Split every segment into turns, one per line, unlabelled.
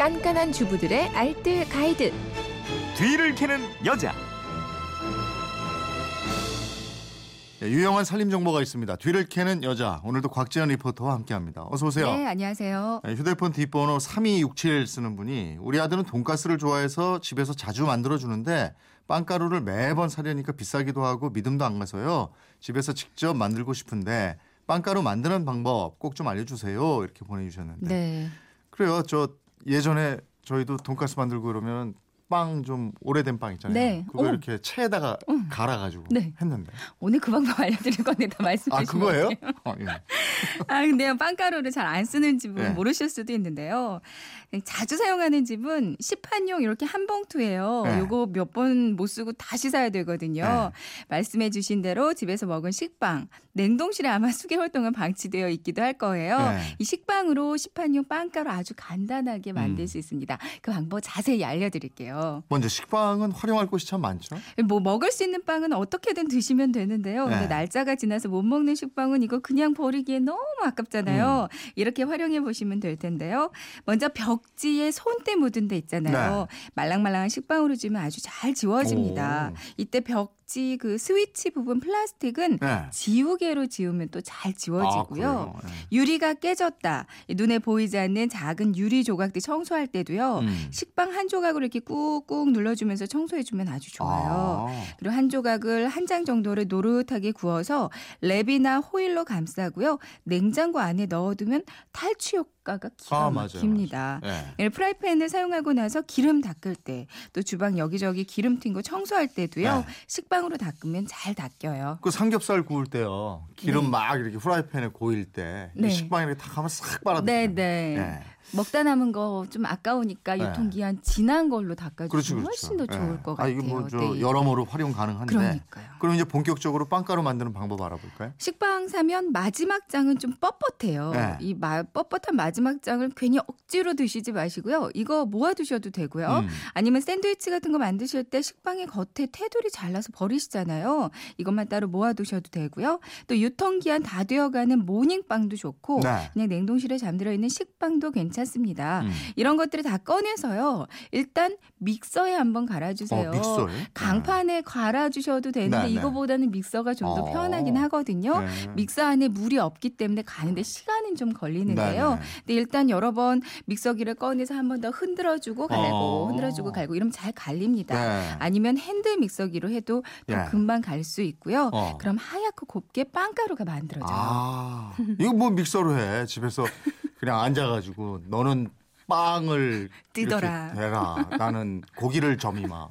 깐깐한 주부들의 알뜰 가이드.
뒤를 캐는 여자.
네, 유용한 살림 정보가 있습니다. 뒤를 캐는 여자. 오늘도 곽지연 리포터와 함께합니다. 어서 오세요.
네, 안녕하세요.
네, 휴대폰 뒷번호 3267 쓰는 분이 우리 아들은 돈가스를 좋아해서 집에서 자주 만들어 주는데 빵가루를 매번 사려니까 비싸기도 하고 믿음도 안 가서요. 집에서 직접 만들고 싶은데 빵가루 만드는 방법 꼭 좀 알려주세요. 이렇게 보내주셨는데.
네.
그래요. 저 예전에 저희도 돈가스 만들고 그러면 빵 좀 오래된 빵 있잖아요.
네.
그거
어.
이렇게 체에다가 갈아가지고
네.
했는데.
오늘 그 방법 알려드릴 건데 다 말씀해
아
주시면
그거예요?
어떡해요?
어, 예.
아, 근데요, 빵가루를 잘 안 쓰는 집은
네.
모르실 수도 있는데요. 자주 사용하는 집은 시판용 이렇게 한 봉투예요.
네.
요거 몇 번 못 쓰고 다시 사야 되거든요.
네.
말씀해 주신 대로 집에서 먹은 식빵, 냉동실에 아마 수개월 동안 방치되어 있기도 할 거예요.
네.
이 식빵으로 시판용 빵가루 아주 간단하게 만들
음.
수 있습니다. 그 방법 자세히 알려드릴게요.
먼저 식빵은 활용할 곳이 참 많죠.
뭐 먹을 수 있는 빵은 어떻게든 드시면 되는데요. 근데
네.
날짜가 지나서 못 먹는 식빵은 이거 그냥 버리기에 너무 아깝잖아요.
음.
이렇게 활용해 보시면 될 텐데요. 먼저 벽지에 손때 묻은 데 있잖아요. 말랑말랑한 식빵으로 주면 아주 잘 지워집니다.
네. 오.
이때 벽 지 그 스위치 부분 플라스틱은
네.
지우개로 지우면 또잘
아,
지워지고요.
그래요? 네.
유리가 깨졌다. 눈에 보이지 않는 작은 유리 조각들 청소할 때도요.
음.
식빵 한 조각으로 이렇게 꾹꾹 눌러주면서 청소해주면 아주 좋아요.
아.
그리고 한 조각을 한 장 정도를 노릇하게 구워서 랩이나 호일로 감싸고요. 냉장고 안에 넣어두면 탈취 효과 가 기가
아, 맞아요,
막힙니다.
네.
네, 프라이팬을 사용하고 나서 기름 닦을 때, 또 주방 여기저기 기름 튄 거 청소할 때도요.
네.
식빵으로 닦으면 잘 닦여요.
그 삼겹살 구울 때요. 기름
네.
막 이렇게 프라이팬에 고일 때이
네.
식빵 이렇게 탁 하면 싹 빨아들여요.
네, 네.
네.
먹다 남은 거 좀 아까우니까
네.
유통기한 지난 걸로
그렇죠,
닦아주시면
그렇죠.
훨씬 더 좋을
네.
것
아,
같아요.
이거 뭐저
네.
여러모로 활용 가능한데.
그러니까요.
그럼 이제 본격적으로 빵가루 만드는 방법 알아볼까요?
식빵 사면 마지막 장은 좀 뻣뻣해요.
네.
이 마, 뻣뻣한 마지막 장을 괜히 억지로 드시지 마시고요. 이거 모아 두셔도 되고요.
음.
아니면 샌드위치 같은 거 만드실 때 식빵의 겉에 테두리 잘라서 버리시잖아요. 이것만 따로 모아 두셔도 되고요. 또 유통기한 다 되어가는 모닝빵도 좋고
네.
그냥 냉동실에 잠들어 있는 식빵도 괜찮 습니다.
음.
이런 것들을 다 꺼내서요. 일단 믹서에 한번 갈아주세요.
어?
강판에 갈아주셔도 되는데
네, 네.
이거보다는 믹서가 좀더
어.
편하긴 하거든요.
네.
믹서 안에 물이 없기 때문에 가는데 시간은 좀 걸리는데요.
네, 네.
근데 일단 여러 번 믹서기를 꺼내서 한 번 더 흔들어주고 갈고
어.
흔들어주고 갈고 이러면 잘 갈립니다.
네.
아니면 핸드 믹서기로 해도 더
예.
금방 갈 수 있고요.
어.
그럼 하얗고 곱게 빵가루가 만들어져요.
아, 이거 뭐 믹서로 해. 집에서 그냥 앉아가지고 너는 빵을
뜨더라.
이렇게 대라. 나는 고기를 점이마.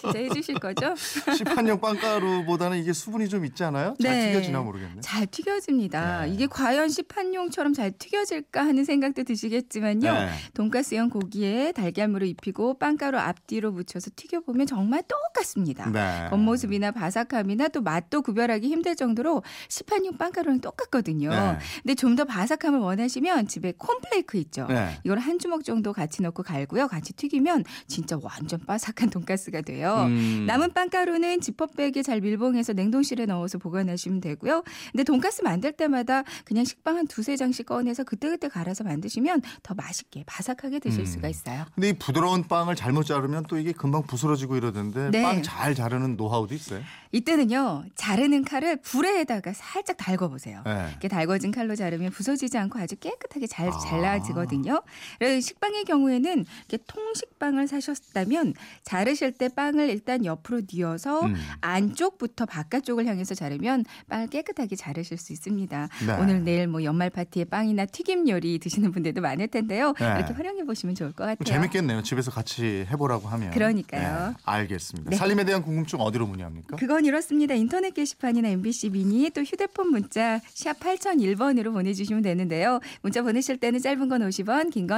진짜 해주실 거죠?
시판용 빵가루보다는 이게 수분이 좀 있지 않아요? 잘
네.
튀겨지나 모르겠네.
잘 튀겨집니다.
네.
이게 과연 시판용처럼 잘 튀겨질까 하는 생각도 드시겠지만요.
네.
돈가스용 고기에 달걀물을 입히고 빵가루 앞뒤로 묻혀서 튀겨보면 정말 똑같습니다.
네.
겉모습이나 바삭함이나 또 맛도 구별하기 힘들 정도로 시판용 빵가루는 똑같거든요.
네.
근데 좀 더 바삭함을 원하시면 집에 콘플레이크 있죠.
네.
이걸 한 주먹 정도 같이 넣고 갈고요. 같이 튀기면 진짜 완전 바삭한 돈가스가 돼요.
음.
남은 빵가루는 지퍼백에 잘 밀봉해서 냉동실에 넣어서 보관하시면 되고요. 근데 돈가스 만들 때마다 그냥 식빵 한 두세 장씩 꺼내서 그때그때 갈아서 만드시면 더 맛있게 바삭하게 드실
음.
수가 있어요.
근데 이 부드러운 빵을 잘못 자르면 또 이게 금방 부스러지고 이러던데
네.
빵잘 자르는 노하우도 있어요.
이때는요. 자르는 칼을 불에다가 살짝 달궈 보세요.
네.
이렇게 달궈진 칼로 자르면 부서지지 않고 아주 깨끗하게 잘
아.
잘라지거든요. 식빵의 경우에는 이렇게 통식빵을 사셨다면 자르실 때 빵을 일단 옆으로 뉘어서
음.
안쪽부터 바깥쪽을 향해서 자르면 빵을 깨끗하게 자르실 수 있습니다.
네.
오늘 내일 뭐 연말 파티에 빵이나 튀김 요리 드시는 분들도 많을 텐데요.
네.
이렇게 활용해 보시면 좋을 것 같아요.
재밌겠네요. 집에서 같이 해보라고 하면.
그러니까요.
네, 알겠습니다.
네.
살림에 대한 궁금증 어디로 문의합니까?
그건 이렇습니다. 인터넷 게시판이나 MBC 미니 또 휴대폰 문자 샵 8001번으로 보내주시면 되는데요. 문자 보내실 때는 짧은 건 50원, 긴 건